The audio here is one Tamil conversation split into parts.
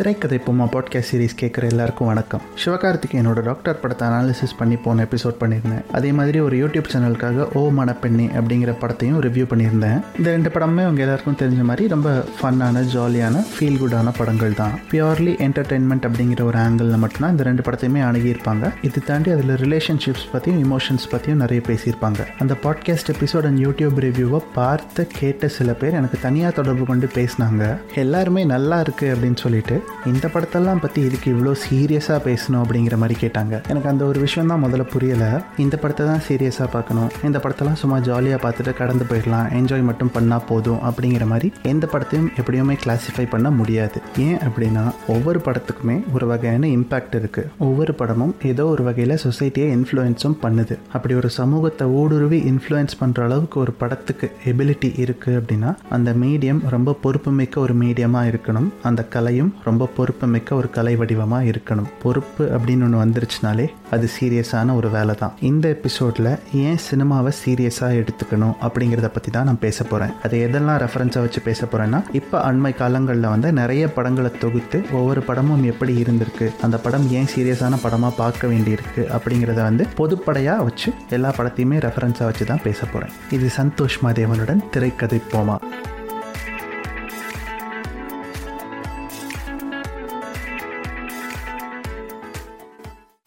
திரைக்கதை பொம்மா பாட்காஸ்ட் சீரிஸ் கேட்குற எல்லாருக்கும் வணக்கம். சிவகார்த்திகேயனோட டாக்டர் படத்தை அனாலிசிஸ் பண்ணி போன எபிசோட் பண்ணியிருந்தேன். அதே மாதிரி ஒரு யூடியூப் சேனலுக்காக ஓ மணப்பெண்ணி அப்படிங்கிற படத்தையும் ரிவ்யூ பண்ணியிருந்தேன். இந்த ரெண்டு படமே உங்கள் எல்லாருக்கும் தெரிஞ்ச மாதிரி ரொம்ப ஃபன்னான ஜாலியான ஃபீல் குட்டான படங்கள் தான். பியூர்லி என்டர்டெயின்மெண்ட் அப்படிங்கிற ஒரு ஆங்கிளில் மட்டும்தான் இந்த ரெண்டு படத்தையுமே அணுகியிருப்பாங்க. இது தாண்டி அதில் ரிலேஷன்ஷிப்ஸ் பற்றியும் இமோஷன்ஸ் பற்றியும் நிறைய பேசியிருப்பாங்க. அந்த பாட்காஸ்ட் எபிசோட் அண்ட் யூடியூப் ரிவ்யூவை பார்த்து கேட்ட சில பேர் எனக்கு தனியாக தொடர்பு கொண்டு பேசினாங்க. எல்லாருமே நல்லா இருக்குது அப்படின்னு சொல்லிட்டு இந்த படத்தெல்லாம் பற்றி இதுக்கு இவ்வளோ சீரியஸாக பேசணும் அப்படிங்கிற மாதிரி கேட்டாங்க. எனக்கு அந்த ஒரு விஷயம் தான் முதல்ல புரியலை. இந்த படத்தை தான் சீரியஸாக பார்க்கணும். இந்த படத்தெல்லாம் சும்மா ஜாலியாக பார்த்துட்டு கடந்து போயிடலாம். என்ஜாய் மட்டும் பண்ணால் போதும் அப்படிங்கிற மாதிரி எந்த படத்தையும் எப்படியுமே கிளாஸிஃபை பண்ண முடியாது. ஏன் அப்படின்னா ஒவ்வொரு படத்துக்குமே ஒரு வகையான இம்பேக்ட் இருக்குது ஒவ்வொரு படமும் ஏதோ ஒரு வகையில் சொசைட்டியை இன்ஃப்ளூயன்ஸும் பண்ணுது. அப்படி ஒரு சமூகத்தை ஊடுருவி இன்ஃப்ளூயன்ஸ் பண்ணுற அளவுக்கு ஒரு படத்துக்கு எபிலிட்டி இருக்குது அப்படின்னா அந்த மீடியம் ரொம்ப பொறுப்புமிக்க ஒரு மீடியமாக இருக்கணும். அந்த கலையும் ரொம்ப ரொம்ப பொறுப்புமிக்க ஒரு கலை வடிவமாக இருக்கணும். பொறுப்பு அப்படின்னு ஒன்று வந்துருச்சுனாலே அது சீரியஸான ஒரு வேலை தான். இந்த எபிசோடில் ஏன் சினிமாவை சீரியஸாக எடுத்துக்கணும் அப்படிங்கிறத பற்றி தான் நான் பேச போகிறேன் அதை எதெல்லாம் ரெஃபரன்ஸாக வச்சு பேச போகிறேன்னா இப்போ அண்மை காலங்களில் வந்து நிறைய படங்களை தொகுத்து ஒவ்வொரு படமும் எப்படி இருந்திருக்கு அந்த படம் ஏன் சீரியஸான படமாக பார்க்க வேண்டியிருக்கு அப்படிங்கிறத வந்து பொதுப்படையாக வச்சு எல்லா படத்தையுமே ரெஃபரன்ஸாக வச்சு தான் பேச போகிறேன் இது சந்தோஷ் மாதேவனுடன் திரைக்கதை போமா.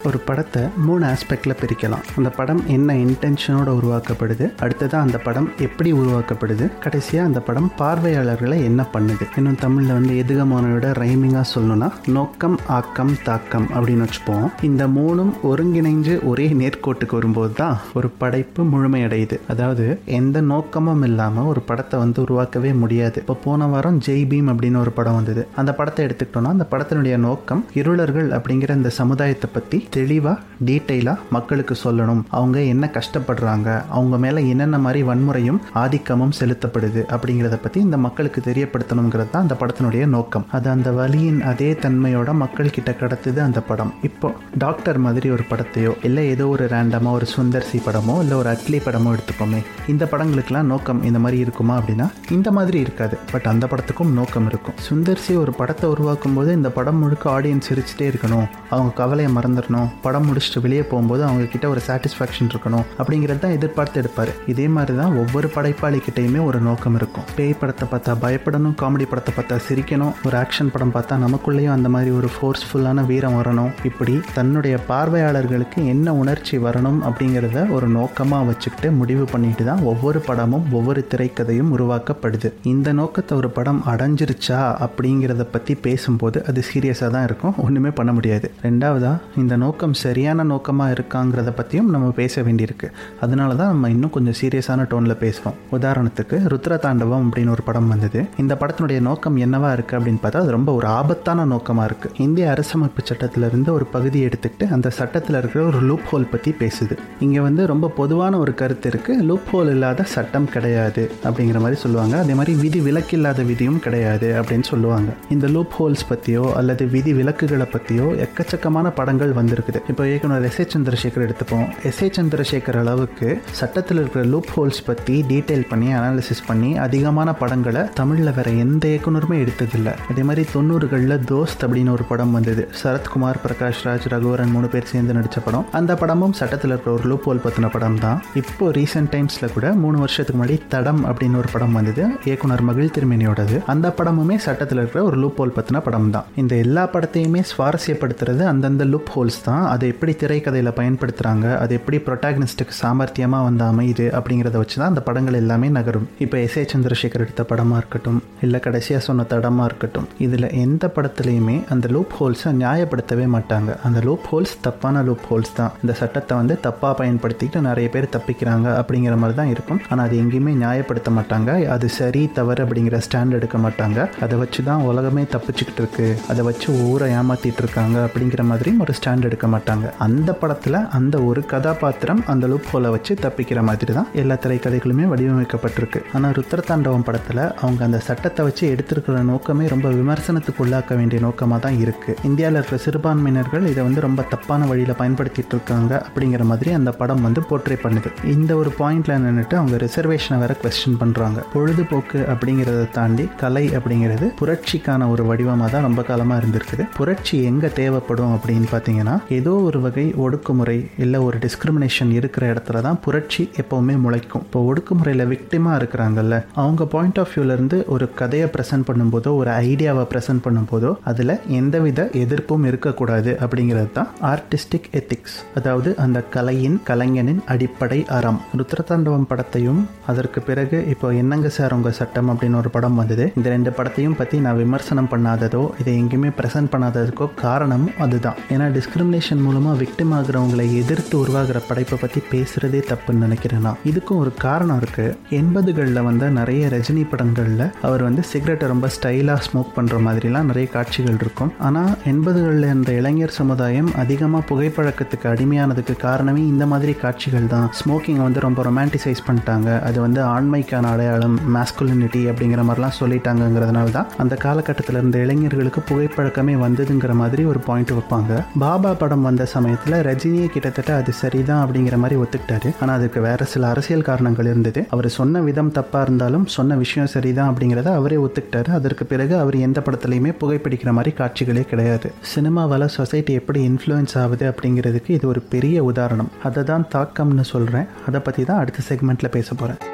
ஒரு படத்தை மூணு ஆஸ்பெக்டில் பிரிக்கலாம். அந்த படம் என்ன இன்டென்ஷனோட உருவாக்கப்படுது அடுத்ததாக அந்த படம் எப்படி உருவாக்கப்படுது கடைசியாக அந்த படம் பார்வையாளர்களை என்ன பண்ணுது. இன்னும் தமிழில் வந்து எதுகமானோட ரைமிங்காக சொல்லணும்னா நோக்கம் ஆக்கம் தாக்கம் அப்படின்னு வச்சுப்போம். இந்த மூணும் ஒருங்கிணைஞ்சு ஒரே நேர்கோட்டுக்கு வரும்போது தான் ஒரு படைப்பு முழுமையடையுது. அதாவது எந்த நோக்கமும் இல்லாமல் ஒரு படத்தை வந்து உருவாக்கவே முடியாது. இப்போ போன வாரம் ஜெய் பீம் அப்படின்னு ஒரு படம் வந்தது. அந்த படத்தை எடுத்துக்கிட்டோம்னா அந்த படத்தினுடைய நோக்கம் இருளர்கள் அப்படிங்கிற இந்த சமுதாயத்தை பற்றி தெளிவாக டீட்டெயிலாக மக்களுக்கு சொல்லணும். அவங்க என்ன கஷ்டப்படுறாங்க அவங்க மேலே என்னென்ன மாதிரி வன்முறையும் ஆதிக்கமும் செலுத்தப்படுது அப்படிங்கிறத பற்றி இந்த மக்களுக்கு தெரியப்படுத்தணுங்கிறது தான் அந்த படத்தினுடைய நோக்கம். அது அந்த வழியின் அதே தன்மையோட மக்கள் கிட்ட கடத்துது அந்த படம். இப்போ டாக்டர் மாதிரி ஒரு படத்தையோ இல்லை ஏதோ ஒரு ரேண்டமாக ஒரு சுந்தர்சி படமோ இல்லை ஒரு அட்லி படமோ எடுத்துப்போமே. இந்த படங்களுக்கெல்லாம் நோக்கம் இந்த மாதிரி இருக்குமா அப்படின்னா இந்த மாதிரி இருக்காது. பட் அந்த படத்துக்கும் நோக்கம் இருக்கும். சுந்தர்சி ஒரு படத்தை உருவாக்கும் போது இந்த படம் முழுக்க ஆடியன்ஸ் சிரிச்சுட்டே இருக்கணும். அவங்க கவலையை மறந்துடணும். படம் முடிச்சுட்டு வெளியே போகும்போது அவங்க கிட்ட ஒரு சாட்டிஸ்ஃபேக்ஷன் இருக்கணும் அப்படிங்கிறது தான் எதிர்பார்த்து எடுப்பார். இதே மாதிரி தான் ஒவ்வொரு படைப்பாளி கிட்டேயுமே ஒரு நோக்கம் இருக்கும். பேய் படத்தை பார்த்தா பயப்படணும் காமெடி படத்தை பார்த்தா சிரிக்கணும். ஒரு ஆக்ஷன் படம் பார்த்தா நமக்குள்ளேயும் அந்த மாதிரி ஒரு ஃபோர்ஸ்ஃபுல்லான வீரம் வரணும். இப்படி தன்னுடைய பார்வையாளர்களுக்கு என்ன உணர்ச்சி வரணும் அப்படிங்கிறத ஒரு நோக்கமாக வச்சுக்கிட்டு முடிவு பண்ணிட்டு தான் ஒவ்வொரு படமும் ஒவ்வொரு திரைக்கதையும் உருவாக்கப்படுது. இந்த நோக்கத்தை ஒரு படம் அடைஞ்சிருச்சா அப்படிங்கிறத பற்றி பேசும்போது அது சீரியஸாக தான் இருக்கும். ஒன்றுமே பண்ண முடியாது. ரெண்டாவதாக இந்த நோக்கம் நோக்கம் சரியான நோக்கமாக இருக்காங்கிறத பற்றியும் நம்ம பேச வேண்டியிருக்கு. அதனால தான் நம்ம இன்னும் கொஞ்சம் சீரியஸான டோனில் பேசுவோம் உதாரணத்துக்கு ருத்ர தாண்டவம் அப்படின்னு ஒரு படம் வந்தது. இந்த படத்தினுடைய நோக்கம் என்னவா இருக்குது அப்படின்னு பார்த்தா அது ரொம்ப ஒரு ஆபத்தான நோக்கமாக இருக்குது இந்திய அரசமைப்பு சட்டத்திலிருந்து ஒரு பகுதியை எடுத்துக்கிட்டு அந்த சட்டத்தில் இருக்கிற ஒரு லூப் ஹோல் பற்றி பேசுது. இங்கே வந்து ரொம்ப பொதுவான ஒரு கருத்து இருக்குது லூப் ஹோல் இல்லாத சட்டம் கிடையாது அப்படிங்கிற மாதிரி சொல்லுவாங்க. அதே மாதிரி விதி விலக்கில்லாத விதியும் கிடையாது அப்படின்னு சொல்லுவாங்க. இந்த லூப் ஹோல்ஸ் பற்றியோ அல்லது விதி விலக்குகளை பற்றியோ எக்கச்சக்கமான படங்கள் இருக்குது. இப்போ இயக்குனர் எஸ் ஏ சந்திரசேகர் எடுத்துப்போம். எஸ் ஏ சந்திரசேகர் அளவுக்கு சட்டத்தில் இருக்கிற லூப் ஹோல்ஸ் பற்றி டீட்டெயில் பண்ணி அனாலிசிஸ் பண்ணி அதிகமான படங்களை தமிழில் வேற எந்த இயக்குனருமே எடுத்ததில்லை. அதே மாதிரி தொண்ணூறுகளில் தோஸ்த் அப்படின்னு ஒரு படம் வந்தது. சரத்குமார் பிரகாஷ் ராஜ் ரகுவரன் மூணு பேர் சேர்ந்து நடித்த படம். அந்த படமும் சட்டத்தில் இருக்கிற ஒரு லூப் ஹோல் பற்றின படம் தான். இப்போ ரீசெண்ட் டைம்ஸில் கூட மூணு வருஷத்துக்கு முன்னாடி தடம் அப்படின்னு ஒரு படம் வந்தது. இயக்குனர் மகிழ் திருமேனியோடது. அந்த படமுமே சட்டத்தில் இருக்கிற ஒரு லூப் ஹோல் பற்றின படம் தான். இந்த எல்லா படத்தையுமே சுவாரஸ்யப்படுத்துறது அந்தந்த லுப் ஹோல்ஸ் தான் அதை எப்படி திரைக்கதையில் பயன்படுத்துகிறாங்க அது எப்படி ப்ரொட்டாகனிஸ்ட்டுக்கு சாமர்த்தியமாக வந்து அமையுது அப்படிங்கிறத வச்சு தான் அந்த படங்கள் எல்லாமே நகரும். இப்போ எஸ் ஏ சந்திரசேகர் எடுத்த படமாக இருக்கட்டும் இல்லை கடைசியாக சொன்ன தடமாக இருக்கட்டும் இதில் எந்த படத்துலையுமே அந்த லூப் ஹோல்ஸை நியாயப்படுத்தவே மாட்டாங்க. அந்த லூப் ஹோல்ஸ் தப்பான லூப் ஹோல்ஸ் தான். இந்த சட்டத்தை வந்து தப்பாக பயன்படுத்திக்கிட்டு நிறைய பேர் தப்பிக்கிறாங்க அப்படிங்கிற மாதிரி தான் இருக்கும். ஆனால் அது எங்கேயுமே நியாயப்படுத்த மாட்டாங்க. அது சரி தவறு அப்படிங்கிற ஸ்டாண்ட் எடுக்க மாட்டாங்க. அதை வச்சு தான் உலகமே தப்பிச்சுக்கிட்டு இருக்கு. அதை வச்சு ஊரை ஏமாத்திட்டு இருக்காங்க அப்படிங்கிற மாதிரியும் ஒரு ஸ்டாண்ட் எடுக்க மாட்டாங்க. அந்த படத்தில் அந்த ஒரு கதாபாத்திரம் அந்த லூப் ஹோலை வச்சு தப்பிக்கிற மாதிரி தான் எல்லா திரைக்கதைகளுமே வடிவமைக்கப்பட்டிருக்கு. ஆனால் ருத்ரதாண்டவம் படத்தில் அவங்க அந்த சட்டத்தை வச்சு எடுத்திருக்கிற நோக்கமே ரொம்ப விமர்சனத்துக்கு உள்ளாக்க வேண்டிய நோக்கமாக தான் இருக்குது இந்தியாவில் இருக்கிற சிறுபான்மையினர்கள் இதை வந்து ரொம்ப தப்பான வழியில் பயன்படுத்திட்டு இருக்காங்க அப்படிங்கிற மாதிரி அந்த படம் வந்து போர்ட்ரே பண்ணுது. இந்த ஒரு பாயிண்ட்ல நின்றுட்டு அவங்க ரிசர்வேஷனை வேற கொஸ்டின் பண்ணுறாங்க பொழுதுபோக்கு அப்படிங்கிறத தாண்டி கலை அப்படிங்கிறது புரட்சிக்கான ஒரு வடிவமாக தான் ரொம்ப காலமாக இருந்திருக்குது. புரட்சி எங்கே தேவைப்படும் அப்படின்னு பார்த்தீங்கன்னா ஏதோ ஒரு வகை ஒடுக்குமுறை இல்லை ஒரு டிஸ்கிரிமினேஷன் இருக்கிற இடத்துல தான் புரட்சி எப்போவுமே முளைக்கும். இப்போ ஒடுக்குமுறையில் விக்டிமாக இருக்கிறாங்கல்ல அவங்க பாயிண்ட் ஆஃப் வியூலேருந்து ஒரு கதையை ப்ரெசென்ட் பண்ணும்போதோ ஒரு ஐடியாவை ப்ரெசென்ட் பண்ணும்போதோ அதில் எந்தவித எதிர்ப்பும் இருக்கக்கூடாது அப்படிங்கிறது தான் ஆர்டிஸ்டிக் எத்திக்ஸ் அதாவது அந்த கலையின் கலைஞனின் அடிப்படை அறம். ருத்ரதாண்டவம் படத்தையும் அதற்கு பிறகு இப்போ என்னங்க சார் உங்க சட்டம் அப்படின்னு ஒரு படம் வந்தது. இந்த ரெண்டு படத்தையும் பற்றி நான் விமர்சனம் பண்ணாததோ இதை எங்கேயுமே ப்ரெசென்ட் பண்ணாததுக்கோ காரணமும் அதுதான். ஏன்னா டிஸ்கிரிமினேஷன் மூலமாக விக்டிம் ஆகிறவங்களை எதிர்த்து உருவாகிற படைப்பை பற்றி பேசுகிறதே தப்புன்னு நினைக்கிறேன் நான் இதுக்கும் ஒரு காரணம் இருக்குது எண்பதுகளில் வந்த நிறைய ரஜினி படங்களில் அவர் வந்து சிகரெட்டை ரொம்ப ஸ்டைலாக ஸ்மோக் பண்ணுற மாதிரிலாம் நிறைய காட்சிகள் இருக்கும். ஆனால் எண்பதுகளில் இருந்த இளைஞர் சமுதாயம் அதிகமாக புகைப்பழக்கத்துக்கு அடிமையானதுக்கு காரணமே இந்த மாதிரி காட்சிகள் தான். ஸ்மோக்கிங்கை வந்து ரொம்ப ரொமான்டிசைஸ் பண்ணிட்டாங்க. அது வந்து ஆண்மைக்கான அடையாளம் மாஸ்குலினிட்டி அப்படிங்கிற மாதிரிலாம் சொல்லிட்டாங்கங்கிறதுனால தான் அந்த காலகட்டத்தில் இருந்த இளைஞர்களுக்கு புகைப்பழக்கமே வந்ததுங்கிற மாதிரி ஒரு பாயிண்ட் வைப்பாங்க. பாபா படம் வந்த சமயத்தில் ரஜினியே கிட்டத்தட்ட அது சரிதான் அப்படிங்கிற மாதிரி ஒத்துக்கிட்டாரு. ஆனால் அதுக்கு வேற சில அரசியல் காரணங்கள் இருந்தது. அவர் சொன்ன விதம் தப்பாக இருந்தாலும் சொன்ன விஷயம் சரிதான் அப்படிங்கிறத அவரே ஒத்துக்கிட்டாரு. அதற்கு பிறகு அவர் எந்த படத்துலையுமே புகைப்பிடிக்கிற மாதிரி காட்சிகளே கிடையாது. சினிமாவால் சொசைட்டி எப்படி இன்ஃப்ளூயன்ஸ் ஆகுது அப்படிங்கிறதுக்கு இது ஒரு பெரிய உதாரணம். அதை தான் தாக்கம்னு சொல்கிறேன் அதை பற்றி தான் அடுத்த செக்மெண்ட்டில் பேச போகிறேன்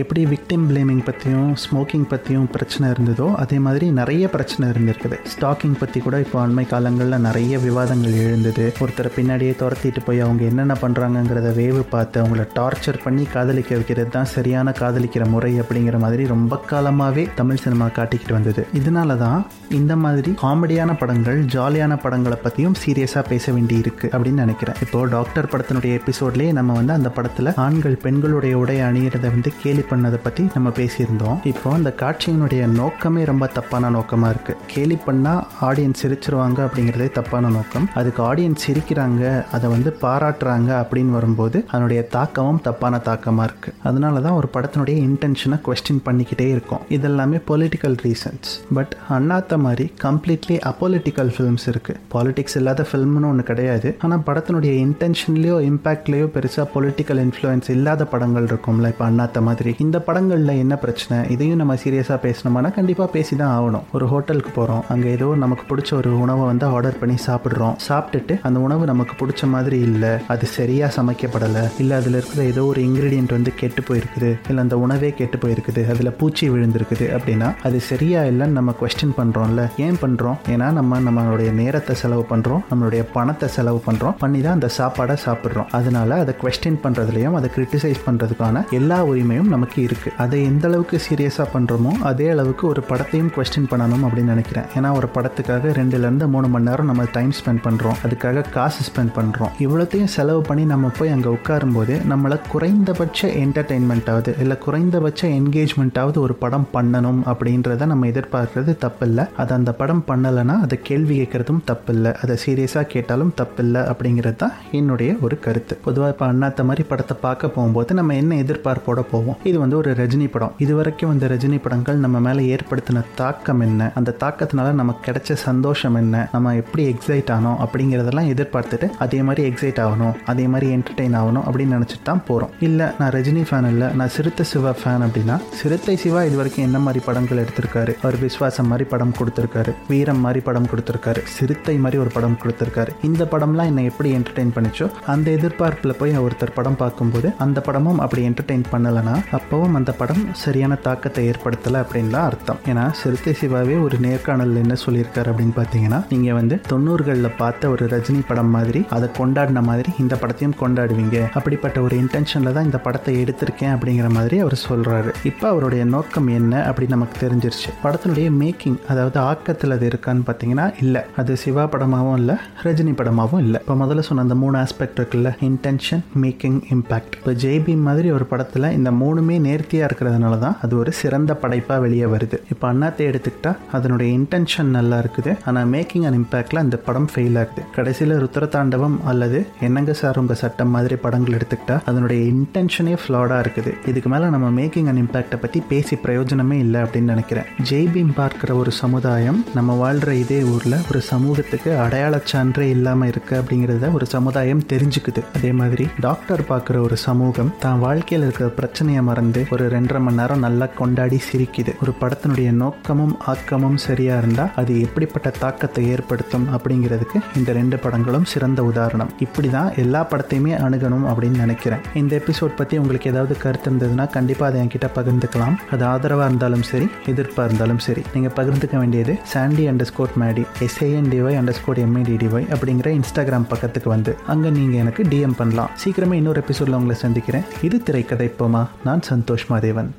எப்படி விக்டிம் பிளேமிங் பற்றியும் ஸ்மோக்கிங் பற்றியும் பிரச்சனை இருந்ததோ அதே மாதிரி நிறைய பிரச்சனை இருந்திருக்குது. ஸ்டாக்கிங் பற்றி கூட இப்போ அண்மை காலங்களில் நிறைய விவாதங்கள் எழுந்தது. ஒருத்தரை பின்னாடியே துரத்திட்டு போய் அவங்க என்னென்ன பண்ணுறாங்கங்கிறத வேவு பார்த்து அவங்கள டார்ச்சர் பண்ணி காதலிக்க வைக்கிறது தான் சரியான காதலிக்கிற முறை அப்படிங்கிற மாதிரி ரொம்ப காலமாகவே தமிழ் சினிமா காட்டிக்கிட்டு வந்தது. இதனால தான் இந்த மாதிரி காமெடியான படங்கள் ஜாலியான படங்களை பற்றியும் சீரியஸாக பேச வேண்டி இருக்குது அப்படின்னு நினைக்கிறேன். இப்போது டாக்டர் படத்தினுடைய எபிசோட்லேயே நம்ம வந்து அந்த படத்தில் ஆண்கள் பெண்களுடைய உடை அணியிறதை வந்து கேலி பண்ணதை பற்றி நம்ம பேசியிருந்தோம். இப்போ அந்த காட்சியினுடைய நோக்கமே ரொம்ப தப்பான நோக்கமாக இருக்குது கேலி பண்ணால் ஆடியன்ஸ் சிரிச்சிருவாங்க அப்படிங்கிறதே தப்பான நோக்கம். அதுக்கு ஆடியன்ஸ் சிரிக்கிறாங்க அதை வந்து பாராட்டுறாங்க அப்படின்னு வரும்போது அதனுடைய தாக்கமும் தப்பான தாக்கமாக இருக்குது அதனால தான் ஒரு படத்தினுடைய இன்டென்ஷனை கொஸ்டின் பண்ணிக்கிட்டே இருக்கும். இதெல்லாமே பொலிட்டிக்கல் ரீசன்ஸ் பட் அண்ணாத்த மாதிரி கம்ப்ளீட்லி அப்பொலிட்டிக்கல் ஃபிலிம்ஸ் இருக்குது பாலிடிக்ஸ் இல்லாத ஃபிலிம்னு ஒன்று கிடையாது. ஆனால் படத்தினுடைய இன்டென்ஷன்லேயோ இம்பேக்ட்லேயோ பெருசாக பொலிட்டிக்கல் இன்ஃப்ளூயன்ஸ் இல்லாத படங்கள் இருக்கும்ல இப்போ அண்ணாத்த மாதிரி. இந்த படங்களில் என்ன பிரச்சனை? இதையும் நம்ம சீரியஸாக பேசணுமானா கண்டிப்பாக பேசி தான் ஆகணும். ஒரு ஹோட்டலுக்கு போகிறோம் அங்கே ஏதோ நமக்கு பிடிச்ச ஒரு உணவை வந்து ஆர்டர் பண்ணி சாப்பிட்றோம். சாப்பிட்டுட்டு அந்த உணவு நமக்கு பிடிச்ச மாதிரி இல்லை. அது சரியாக சமைக்கப்படலை. இல்லை அதில் இருக்கிற ஏதோ ஒரு இன்க்ரீடியன்ட் வந்து கெட்டு போயிருக்குது. இல்லை அந்த உணவே கெட்டு போயிருக்குது. அதில் பூச்சி விழுந்திருக்குது அப்படின்னா அது சரியா இல்லைன்னு நம்ம கொஸ்டின் பண்ணுறோம்ல ஏன் பண்ணுறோம் ஏன்னா நம்ம நம்மளுடைய நேரத்தை செலவு பண்ணுறோம் நம்மளுடைய பணத்தை செலவு பண்ணுறோம் பண்ணி தான் அந்த சாப்பாடை சாப்பிட்றோம். அதனால அதை கொஸ்டின் பண்ணுறதுலையும் அதை கிரிட்டிசைஸ் பண்ணுறதுக்கான எல்லா உரிமையும் நமக்கு இருக்குது அதை எந்த அளவுக்கு சீரியஸாக பண்ணுறோமோ அதே அளவுக்கு ஒரு படத்தையும் கொஸ்டின் பண்ணணும் அப்படின்னு நினைக்கிறேன். ஏன்னா ஒரு படத்துக்காக ரெண்டுலேருந்து மூணு மணி நேரம் நம்ம டைம் ஸ்பெண்ட் பண்ணுறோம் அதுக்காக காசு ஸ்பெண்ட் பண்ணுறோம் இவ்வளோத்தையும் செலவு பண்ணி நம்ம போய் அங்கே உட்காரும்போது நம்மளை குறைந்தபட்ச என்டர்டெயின்மெண்ட்டாவது இல்லை குறைந்தபட்ச என்கேஜ்மெண்ட்டாவது ஒரு படம் பண்ணணும் அப்படின்றத நம்ம எதிர்பார்க்கறது தப்பில்லை. அதை அந்த படம் பண்ணலைன்னா அதை கேள்வி கேட்கறதும் தப்பில்லை. அதை சீரியஸாக கேட்டாலும் தப்பில்லை அப்படிங்கிறது தான் என்னுடைய ஒரு கருத்து. பொதுவாக இப்போ அண்ணாத்த மாதிரி படத்தை பார்க்க போகும்போது நம்ம என்ன எதிர்பார்ப்போட போவோம்? இது வந்து ஒரு ரஜினி படம். இது வரைக்கும் இந்த ரஜினி படங்கள் நம்ம மேலே ஏற்படுத்தின தாக்கம் என்ன? அந்த தாக்கத்தினால நமக்கு கிடைச்ச சந்தோஷம் என்ன? நம்ம எப்படி எக்ஸைட் ஆனோம்? அப்படிங்கிறதெல்லாம் எதிர்பார்த்துட்டு அதே மாதிரி எக்ஸைட் ஆகணும். அதே மாதிரி என்டர்டெயின் ஆகணும் அப்படின்னு நினச்சிட்டு தான் போகிறோம் இல்லை நான் ரஜினி ஃபேன் இல்லை. நான் சிறுத்தை சிவா ஃபேன் அப்படின்னா சிறுத்தை சிவா இது வரைக்கும் என்ன மாதிரி படங்கள் எடுத்திருக்காரு? அவர் விஸ்வாசம் மாதிரி படம் கொடுத்துருக்காரு. வீரம் மாதிரி படம் கொடுத்துருக்காரு. சிறுத்தை மாதிரி ஒரு படம் கொடுத்துருக்காரு. இந்த படம்லாம் என்னை எப்படி என்டர்டெயின் பண்ணிச்சோ அந்த எதிர்பார்ப்பில் போய் ஒருத்தர் படம் பார்க்கும்போது அந்த படமும் அப்படி என்டர்டெயின் பண்ணலைன்னா அப்போவும் அந்த படம் சரியான தாக்கத்தை ஏற்படுத்தலை அப்படின்னு தான் அர்த்தம். ஏன்னா சிறுத்தை சிவாவே ஒரு நேர்காணல் என்ன சொல்லியிருக்காரு அப்படின்னு பார்த்தீங்கன்னா நீங்கள் வந்து தொண்ணூறுகளில் பார்த்த ஒரு ரஜினி படம் மாதிரி அதை கொண்டாடின மாதிரி இந்த படத்தையும் கொண்டாடுவீங்க. அப்படிப்பட்ட ஒரு இன்டென்ஷனில் தான் இந்த படத்தை எடுத்திருக்கேன் அப்படிங்கிற மாதிரி அவர் சொல்கிறாரு இப்போ அவருடைய நோக்கம் என்ன அப்படின்னு நமக்கு தெரிஞ்சிருச்சு. படத்தினுடைய மேக்கிங் அதாவது ஆக்கத்தில் அது இருக்கான்னு பார்த்தீங்கன்னா இல்லை. அது சிவா படமாகவும் இல்லை ரஜினி படமாகவும் இல்லை. இப்போ முதல்ல சொன்ன அந்த மூணு ஆஸ்பெக்ட் இருக்குல்ல இன்டென்ஷன் மேக்கிங் இம்பேக்ட் இப்போ ஜெய்பி மாதிரி ஒரு படத்தில் இந்த மூணுமே நேர்த்தியாக இருக்கிறதுனால தான் அது ஒரு சிறந்த படைப்பாக வெளியே வருது. இப்போ அண்ணாத்தை எடுத்துக்கிட்டா அதனுடைய இன்டென்ஷன் நல்லா இருக்குது. ஆனால் மேக்கிங் அண்ட் இம்பேக்டில் அந்த படம் ஃபெயில் ஆகுது. கடைசியில் ருத்ரதாண்டவம் அல்லது என்னங்க சார் உங்கள் சட்டம் மாதிரி படங்கள் எடுத்துக்கிட்டா அதனுடைய இன்டென்ஷனே ஃப்ளாடாக இருக்குது. இதுக்கு மேலே நம்ம மேக்கிங் அண்ட் இம்பேக்டை பற்றி பேசி பிரயோஜனமே இல்லை அப்படின்னு நினைக்கிறேன். ஜெய்பீம் பார்க்குற ஒரு சமுதாயம் நம்ம வாழ்கிற இதே ஊரில் ஒரு சமூகத்துக்கு அடையாள சான்றே இல்லாமல் இருக்கு அப்படிங்கிறத ஒரு சமுதாயம் தெரிஞ்சுக்குது. அதே மாதிரி டாக்டர் பார்க்குற ஒரு சமூகம் தான் வாழ்க்கையில் இருக்கிற பிரச்சனையை மறந்து ஒரு ரெண்டரை மணி நேரம் நல்லா கொண்டாடி சிரிக்குது. ஒரு படத்தினுடைய நோக்கமும் ஆக்கமும் சரியா இருந்தா அது எப்படிப்பட்ட தாக்கத்தை ஏற்படுத்தும் அப்படிங்கிறதுக்கு இந்த ரெண்டு படங்களும் சிறந்த உதாரணம். இப்படி தான் எல்லா படத்தையுமே அணுகணும் அப்படின்னு நினைக்கிறேன். இந்த எபிசோட் பற்றி உங்களுக்கு ஏதாவது கருத்து இருந்ததுன்னா கண்டிப்பாக அதை என்கிட்ட பகிர்ந்துக்கலாம். அது ஆதரவாக இருந்தாலும் சரி எதிர்ப்பாக இருந்தாலும் சரி நீங்கள் பகிர்ந்துக்க வேண்டியது Sandy underscore Maddy S A N D Y underscore M A D D Y அப்படிங்கிற இன்ஸ்டாகிராம் பக்கத்துக்கு வந்து அங்கே நீங்கள் எனக்கு டிஎம் பண்ணலாம். சீக்கிரமே இன்னொரு எபிசோடில் உங்களை சந்திக்கிறேன். இது திரைக்கதை போமா? நான் சந்தோஷ் மாதேவன்